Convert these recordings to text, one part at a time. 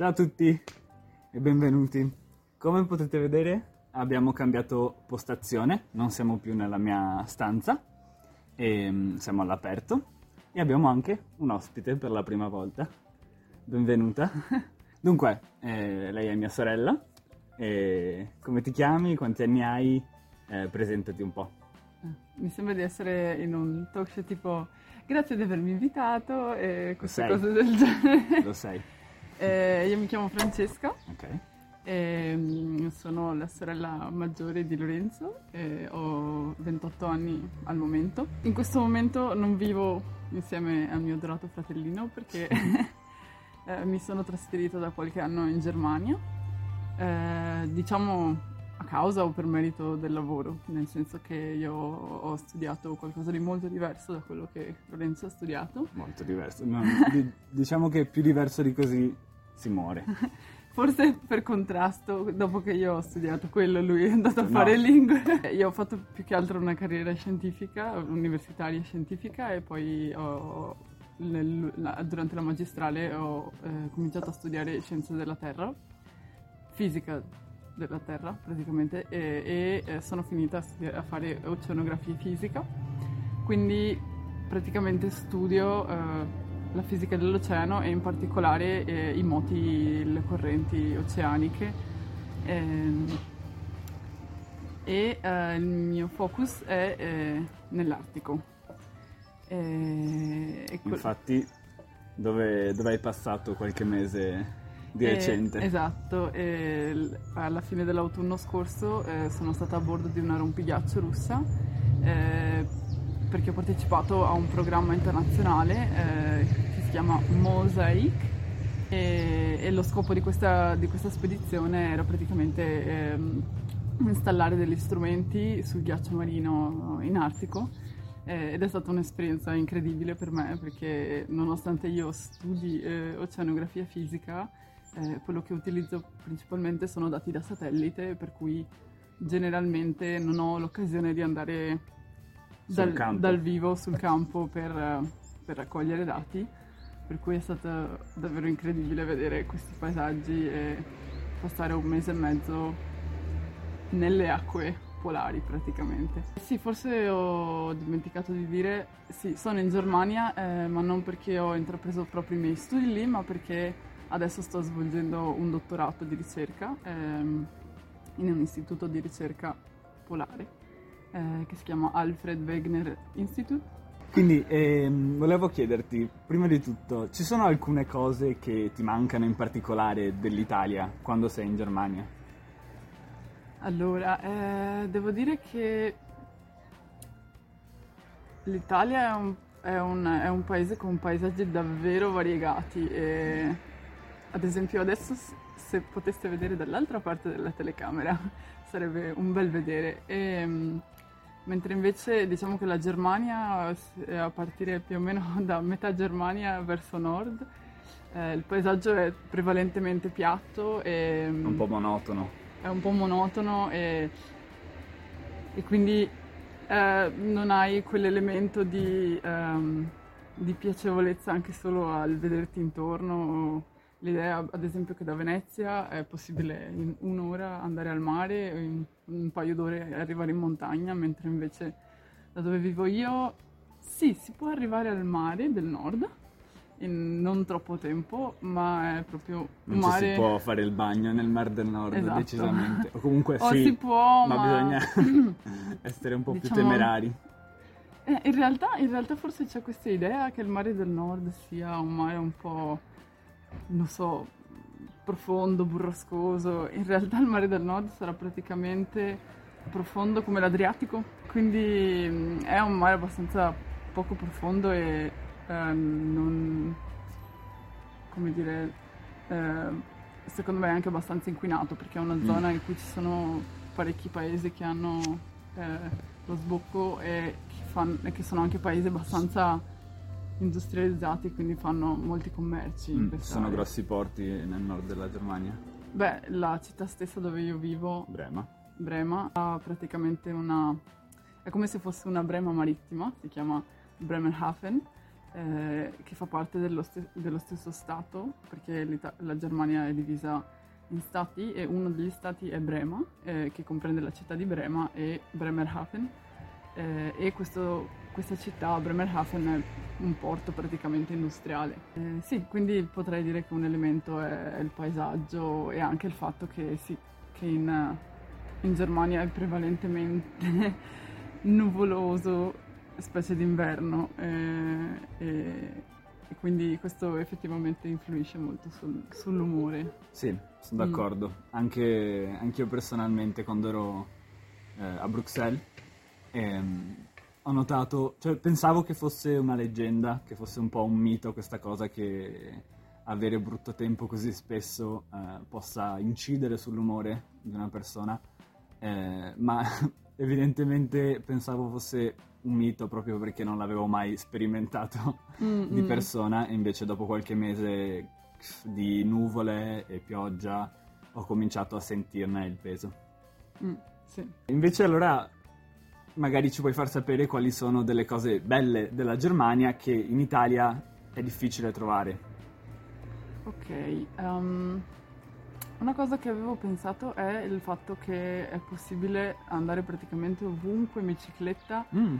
Ciao a tutti e benvenuti. Come potete vedere abbiamo cambiato postazione, non siamo più nella mia stanza, e, mm, siamo all'aperto e abbiamo anche un ospite per la prima volta. Benvenuta. Dunque, eh, lei è mia sorella. E come ti chiami? Quanti anni hai? Eh, presentati un po'. Mi sembra di essere in un talk show tipo grazie di avermi invitato e queste cose del genere. Lo sai. Eh, io mi chiamo Francesca, Ok. e, mm, sono la sorella maggiore di Lorenzo e ho 28 anni al momento. In questo momento non vivo insieme al mio adorato fratellino perché eh, mi sono trasferita da qualche anno in Germania, eh, diciamo a causa o per merito del lavoro, nel senso che io ho studiato qualcosa di molto diverso da quello che Lorenzo ha studiato. Molto diverso. No, di- diciamo che più diverso di così si muore. Forse per contrasto, dopo che io ho studiato quello, lui è andato a No. fare lingue. Io ho fatto più che altro una carriera scientifica, universitaria scientifica, e poi ho- nel- la- durante la magistrale ho eh, cominciato a studiare scienze della Terra, fisica della Terra praticamente, e, e, eh, sono finita a, studi- a fare oceanografia fisica. Quindi praticamente studio eh, la fisica dell'oceano e in particolare eh, i moti, le correnti oceaniche. Ehm, e eh, il mio focus è eh, nell'Artico. Eh, e Infatti, dove, dove hai passato qualche mese di eh, recente? esatto, e l- alla fine dell'autunno scorso eh, sono stata a bordo di una rompighiaccio russa eh, perché ho partecipato a un programma internazionale eh, che si chiama Mosaic e, e lo scopo di questa, di questa spedizione era praticamente ehm, installare degli strumenti sul ghiaccio marino in Artico eh, ed è stata un'esperienza incredibile per me perché nonostante io studi eh, oceanografia fisica, eh, quello che utilizzo principalmente sono dati da satellite, per cui generalmente non ho l'occasione di andare dal, dal vivo sul campo per, eh, per raccogliere dati, per cui è stato davvero incredibile vedere questi paesaggi e passare un mese e mezzo nelle acque polari praticamente. Sì, forse ho dimenticato di dire, sì, sono in Germania, eh, ma non perché ho intrapreso proprio i miei studi lì, ma perché adesso sto svolgendo un dottorato di ricerca ehm, in un istituto di ricerca polare eh, che si chiama Alfred Wegener Institute. Quindi ehm, volevo chiederti, prima di tutto, ci sono alcune cose che ti mancano in particolare dell'Italia quando sei in Germania? Allora, eh, devo dire che l'Italia è un, è un- è un paese con paesaggi davvero variegati e ad esempio adesso se poteste vedere dall'altra parte della telecamera sarebbe un bel vedere. E, mm, mentre invece diciamo che la Germania, s- a partire più o meno da metà Germania verso nord, eh, il paesaggio è prevalentemente piatto e... Un po' monotono. è un po' monotono e, e quindi eh, non hai quell'elemento di, ehm, di piacevolezza anche solo al vederti intorno. L'idea, ad esempio, che da Venezia è possibile in un'ora andare al mare, o in un paio d'ore arrivare in montagna, mentre invece da dove vivo io, sì, si può arrivare al mare del nord in non troppo tempo, ma è proprio Non un mare... si può fare il bagno nel Mar del Nord, Esatto. decisamente. O comunque O sì, si può, ma, ma, bisogna essere un po' più Diciamo- temerari. Eh, in, realtà, in realtà forse c'è questa idea che il mare del nord sia un mare un po', non so, profondo, burrascoso. In realtà il mare del nord sarà praticamente profondo come l'Adriatico, quindi mm, è un mare abbastanza poco profondo e eh, non, come dire, eh, secondo me è anche abbastanza inquinato perché è una Mm. zona in cui ci sono parecchi paesi che hanno eh, lo sbocco e che, fan- e che sono anche paesi abbastanza industrializzati, quindi fanno molti commerci. Mm, ci sono area. grossi porti nel nord della Germania. Beh, la città stessa dove io vivo, Brema. Brema, ha praticamente una... è come se fosse una Brema marittima, si chiama Bremerhaven, eh, che fa parte dello, ste- dello stesso Stato, perché la Germania è divisa in stati e uno degli stati è Brema, eh, che comprende la città di Brema e Bremerhaven. Eh, e questo, questa città, Bremerhaven, è un porto praticamente industriale. Eh, sì, quindi potrei dire che un elemento è, il paesaggio e anche il fatto che, sì, che in, in Germania è prevalentemente nuvoloso, specie d'inverno, eh, e, e, quindi questo effettivamente influisce molto sul, sull'umore. Sì, sono d'accordo. Mm. Anche, anche io personalmente quando ero eh, a Bruxelles ehm, ho notato, cioè pensavo che fosse una leggenda, che fosse un po' un mito questa cosa che avere brutto tempo così spesso eh, possa incidere sull'umore di una persona, eh, ma evidentemente pensavo fosse un mito proprio perché non l'avevo mai sperimentato mm-hmm. di persona e invece dopo qualche mese di nuvole e pioggia ho cominciato a sentirne il peso. Mm, sì. Invece allora magari ci puoi far sapere quali sono delle cose belle della Germania che in Italia è difficile trovare. Ok, um, una cosa che avevo pensato è il fatto che è possibile andare praticamente ovunque in bicicletta. Mm,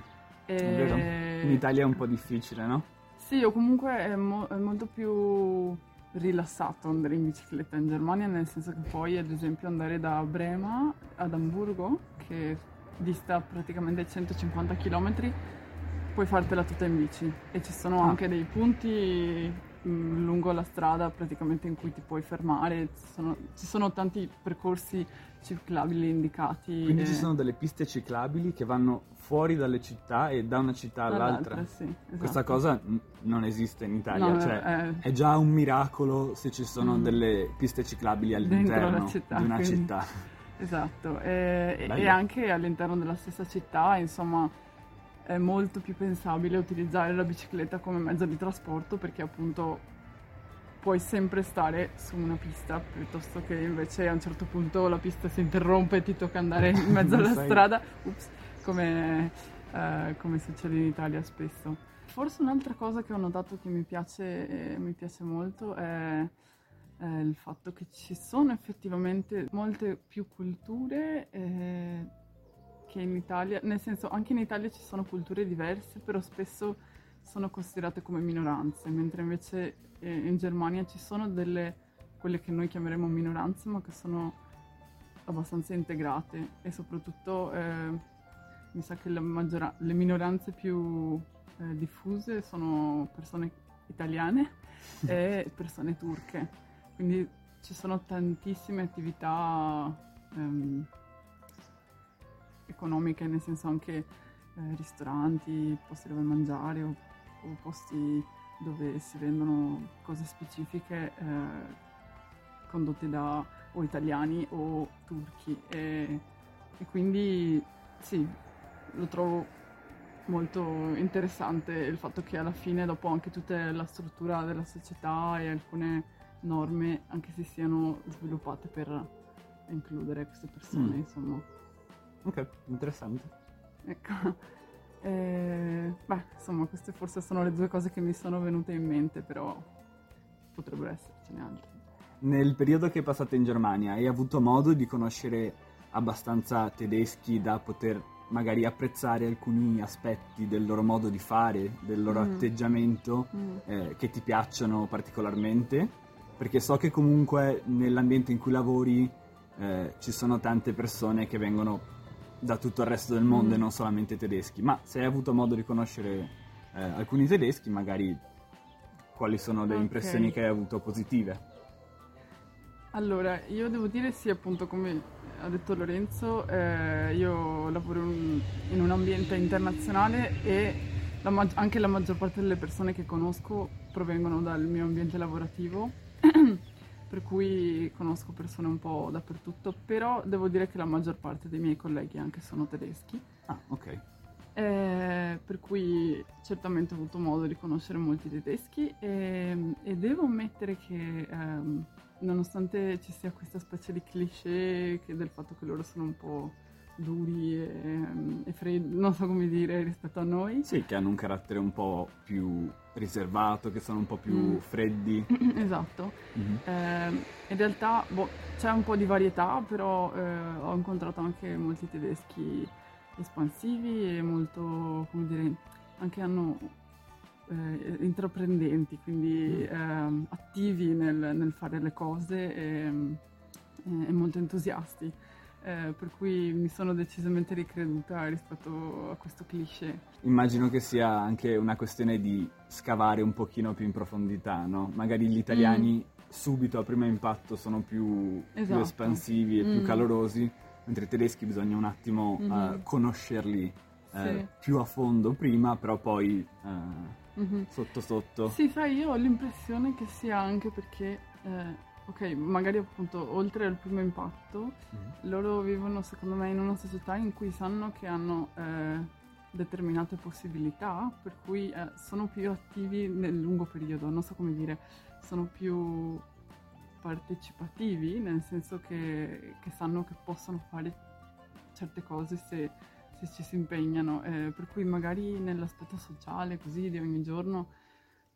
e... In Italia è un po' difficile, no? Sì, o comunque è, mo- è molto più rilassato andare in bicicletta in Germania, nel senso che puoi ad esempio andare da Brema ad Amburgo, che dista praticamente 150 km, puoi fartela tutta in bici e ci sono ah. anche dei punti mm, lungo la strada praticamente in cui ti puoi fermare, ci sono, ci sono tanti percorsi ciclabili indicati. Quindi e... ci sono delle piste ciclabili che vanno fuori dalle città e da una città all'altra. all'altra sì, esatto. Questa cosa n- non esiste in Italia, no, cioè è... è... già un miracolo se ci sono mm. delle piste ciclabili all'interno città, di una quindi... città. Esatto, e, e, anche all'interno della stessa città, insomma, è molto più pensabile utilizzare la bicicletta come mezzo di trasporto perché appunto puoi sempre stare su una pista piuttosto che invece a un certo punto la pista si interrompe e ti tocca andare in mezzo alla sei. strada, Ups, come, eh, come, succede in Italia spesso. Forse un'altra cosa che ho notato che mi piace, eh, mi piace molto è eh, il fatto che ci sono effettivamente molte più culture eh, che in Italia, nel senso anche in Italia ci sono culture diverse, però spesso sono considerate come minoranze, mentre invece eh, in Germania ci sono delle, quelle che noi chiameremo minoranze, ma che sono abbastanza integrate e soprattutto eh, mi sa che maggiora- le minoranze più eh, diffuse sono persone italiane e persone turche. Quindi ci sono tantissime attività ehm, economiche, nel senso anche eh, ristoranti, posti dove mangiare o, o, posti dove si vendono cose specifiche eh, condotte da o italiani o turchi. E, e quindi sì, lo trovo molto interessante il fatto che alla fine, dopo anche tutta la struttura della società e alcune norme, anche se siano sviluppate per includere queste persone, mm. insomma. Ok, interessante. Ecco. Eh, beh, insomma, queste forse sono le due cose che mi sono venute in mente, però potrebbero essercene altre. Nel periodo che hai passato in Germania, hai avuto modo di conoscere abbastanza tedeschi da poter magari apprezzare alcuni aspetti del loro modo di fare, del loro mm. atteggiamento mm. Eh, che ti piacciono particolarmente? Perché so che comunque nell'ambiente in cui lavori eh, ci sono tante persone che vengono da tutto il resto del mondo mm. e non solamente tedeschi, ma se hai avuto modo di conoscere eh, alcuni tedeschi, magari quali sono le okay. impressioni che hai avuto positive? Allora, io devo dire sì, appunto, come ha detto Lorenzo, eh, io lavoro in, in, un ambiente internazionale e la anche la maggior parte delle persone che conosco provengono dal mio ambiente lavorativo per cui conosco persone un po' dappertutto, però devo dire che la maggior parte dei miei colleghi anche sono tedeschi. Ah, ok. Eh, per cui certamente ho avuto modo di conoscere molti tedeschi e, e devo ammettere che ehm, nonostante ci sia questa specie di cliché del fatto che loro sono un po' duri e, e freddi, non so come dire, rispetto a noi. Sì, che hanno un carattere un po' più riservato, che sono un po' più mm. freddi. esatto. Mm-hmm. Eh, in realtà boh, c'è un po' di varietà, però eh, ho incontrato anche molti tedeschi espansivi e molto, come dire, anche hanno eh, intraprendenti, quindi eh, attivi nel, nel, fare le cose e, e molto entusiasti. Eh, per cui mi sono decisamente ricreduta rispetto a questo cliché. Immagino che sia anche una questione di scavare un pochino più in profondità, no? Magari gli italiani mm. subito a primo impatto sono più, esatto. più espansivi e mm. più calorosi, mentre i tedeschi bisogna un attimo mm-hmm. uh, conoscerli uh, sì. più a fondo prima, però poi uh, mm-hmm. sotto sotto. Sì, sai, io ho l'impressione che sia anche perché ok, magari appunto oltre al primo impatto, mm-hmm. loro vivono secondo me in una società in cui sanno che hanno eh, determinate possibilità, per cui eh, sono più attivi nel lungo periodo, non so come dire, sono più partecipativi, nel senso che, che sanno che possono fare certe cose se, se ci si impegnano, eh, per cui magari nell'aspetto sociale così di ogni giorno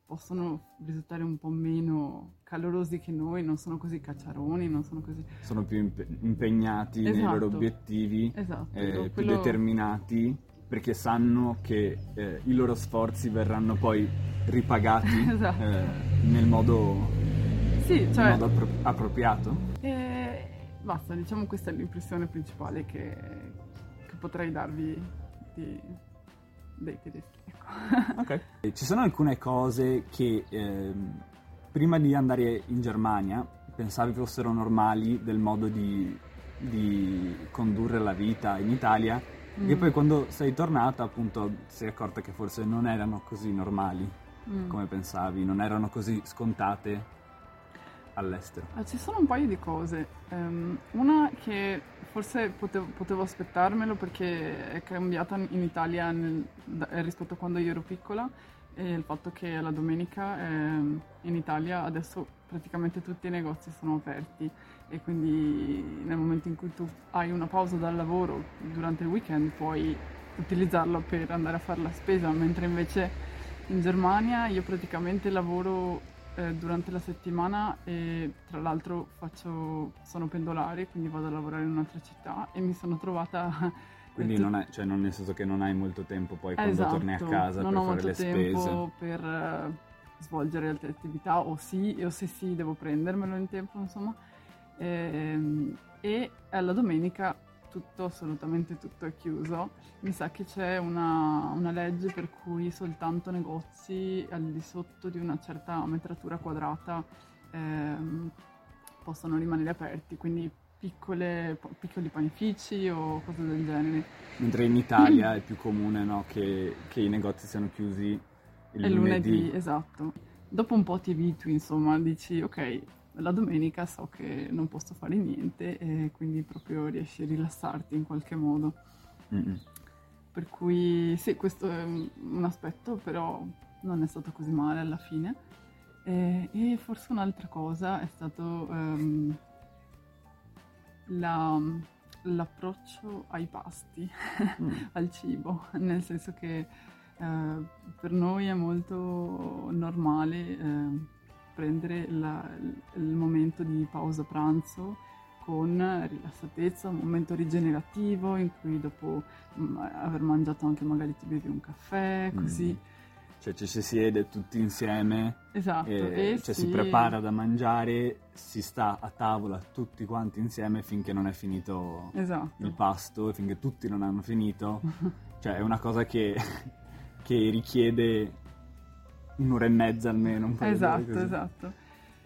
possono risultare un po' meno calorosi che noi, non sono così cacciaroni, non sono così... Sono più impegnati esatto. nei loro obiettivi, esatto. eh, più determinati, perché sanno che eh, i loro sforzi verranno poi ripagati esatto. eh, nel modo, sì, cioè, nel modo appro- appropriato. E basta, diciamo questa è l'impressione principale che, che potrei darvi di, dei tedeschi. Ecco. ok. Ci sono alcune cose che eh, prima di andare in Germania pensavi fossero normali del modo di, di condurre la vita in Italia mm. e poi quando sei tornata appunto sei accorta che forse non erano così normali mm. come pensavi, non erano così scontate all'estero? Ah, ci sono un paio di cose. Um, una che forse potevo, potevo, aspettarmelo perché è cambiata in Italia nel, da, rispetto a quando io ero piccola e il fatto che la domenica eh, in Italia adesso praticamente tutti i negozi sono aperti e quindi nel momento in cui tu hai una pausa dal lavoro durante il weekend puoi utilizzarla per andare a fare la spesa, mentre invece in Germania io praticamente lavoro eh, durante la settimana e tra l'altro faccio, sono pendolare, quindi vado a lavorare in un'altra città e mi sono trovata... Quindi non, è, cioè non nel senso che non hai molto tempo poi quando esatto, torni a casa per fare le spese. Non ho molto tempo per uh, svolgere altre attività o sì, o se sì devo prendermelo in tempo insomma. E, ehm, e alla domenica tutto, assolutamente tutto è chiuso. Mi sa che c'è una, una, legge per cui soltanto negozi al di sotto di una certa metratura quadrata ehm, possono rimanere aperti, quindi piccole, piccoli panifici o cose del genere. Mentre in Italia è più comune no, che, che, i negozi siano chiusi il, il lunedì. lunedì. Esatto. Dopo un po' ti abitui, insomma, dici ok, la domenica so che non posso fare niente e quindi proprio riesci a rilassarti in qualche modo. Mm-mm. Per cui sì, questo è un aspetto, però non è stato così male alla fine. E, e forse un'altra cosa è stato um, la, l'approccio ai pasti, mm. al cibo, nel senso che uh, per noi è molto normale. Uh, prendere la, il momento di pausa pranzo con rilassatezza, un momento rigenerativo in cui dopo mm, aver mangiato anche magari ti bevi un caffè, mm. così. Mm. Cioè ci si siede tutti insieme, esatto, e e cioè, sì. si prepara da mangiare, si sta a tavola tutti quanti insieme finché non è finito esatto. il pasto, finché tutti non hanno finito. cioè è una cosa che, che richiede un'ora e mezza almeno. Un esatto, esatto.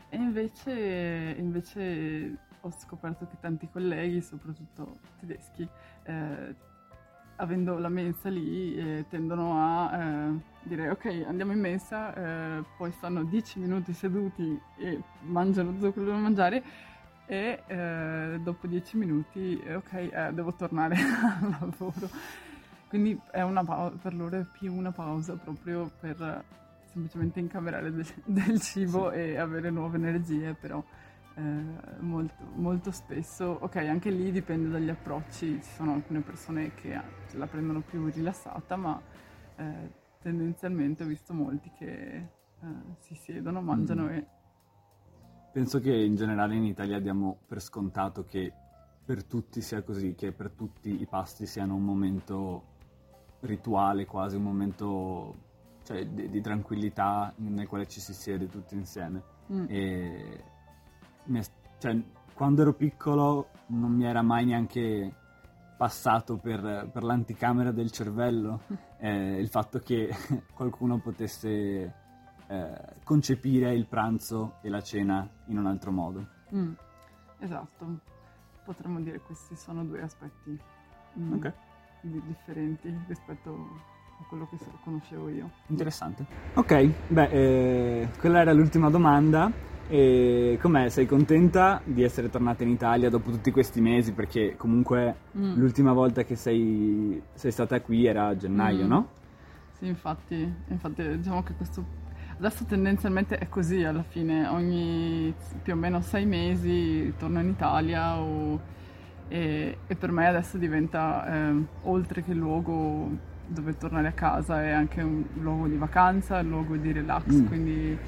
E invece, invece, ho scoperto che tanti colleghi, soprattutto tedeschi, eh, avendo la mensa lì, eh, tendono a eh, dire ok andiamo in mensa, eh, poi stanno 10 minuti seduti e mangiano tutto quello che devono mangiare e eh, dopo 10 minuti ok eh, devo tornare al lavoro. Quindi pa- per loro è più una pausa proprio per semplicemente incamerare del, del cibo sì. e avere nuove energie, però eh, molto, molto, spesso, ok, anche lì dipende dagli approcci, ci sono alcune persone che la prendono più rilassata, ma eh, tendenzialmente ho visto molti che eh, si siedono, mangiano mm. e... Penso che in generale in Italia diamo per scontato che per tutti sia così, che per tutti i pasti siano un momento rituale, quasi un momento cioè, di, di, tranquillità nel quale ci si siede tutti insieme. Mm. E cioè, quando ero piccolo non mi era mai neanche passato per, per l'anticamera del cervello eh, il fatto che qualcuno potesse eh, concepire il pranzo e la cena in un altro modo. Mm, esatto, potremmo dire che questi sono due aspetti mm, okay. differenti rispetto quello che conoscevo io. Interessante. Ok, beh, eh, quella era l'ultima domanda. E com'è? Sei contenta di essere tornata in Italia dopo tutti questi mesi? Perché comunque mm. l'ultima volta che sei, sei, stata qui era a gennaio, mm. no? Sì, infatti, infatti diciamo che questo adesso tendenzialmente è così alla fine, ogni più o meno sei mesi torno in Italia o, e, e, per me adesso diventa eh, oltre che luogo dove tornare a casa è anche un luogo di vacanza, un luogo di relax, mm. quindi...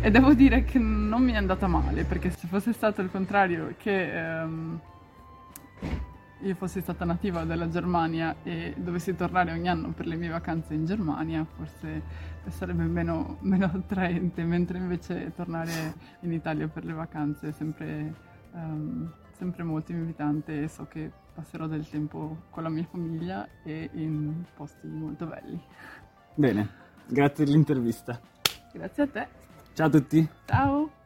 E devo dire che non mi è andata male, perché se fosse stato il contrario, che ehm, io fossi stata nativa della Germania e dovessi tornare ogni anno per le mie vacanze in Germania, forse sarebbe meno, meno attraente, mentre invece tornare in Italia per le vacanze è sempre, um, sempre molto invitante e so che passerò del tempo con la mia famiglia e in posti molto belli. Bene, grazie dell'intervista. Grazie a te. Ciao a tutti. Ciao.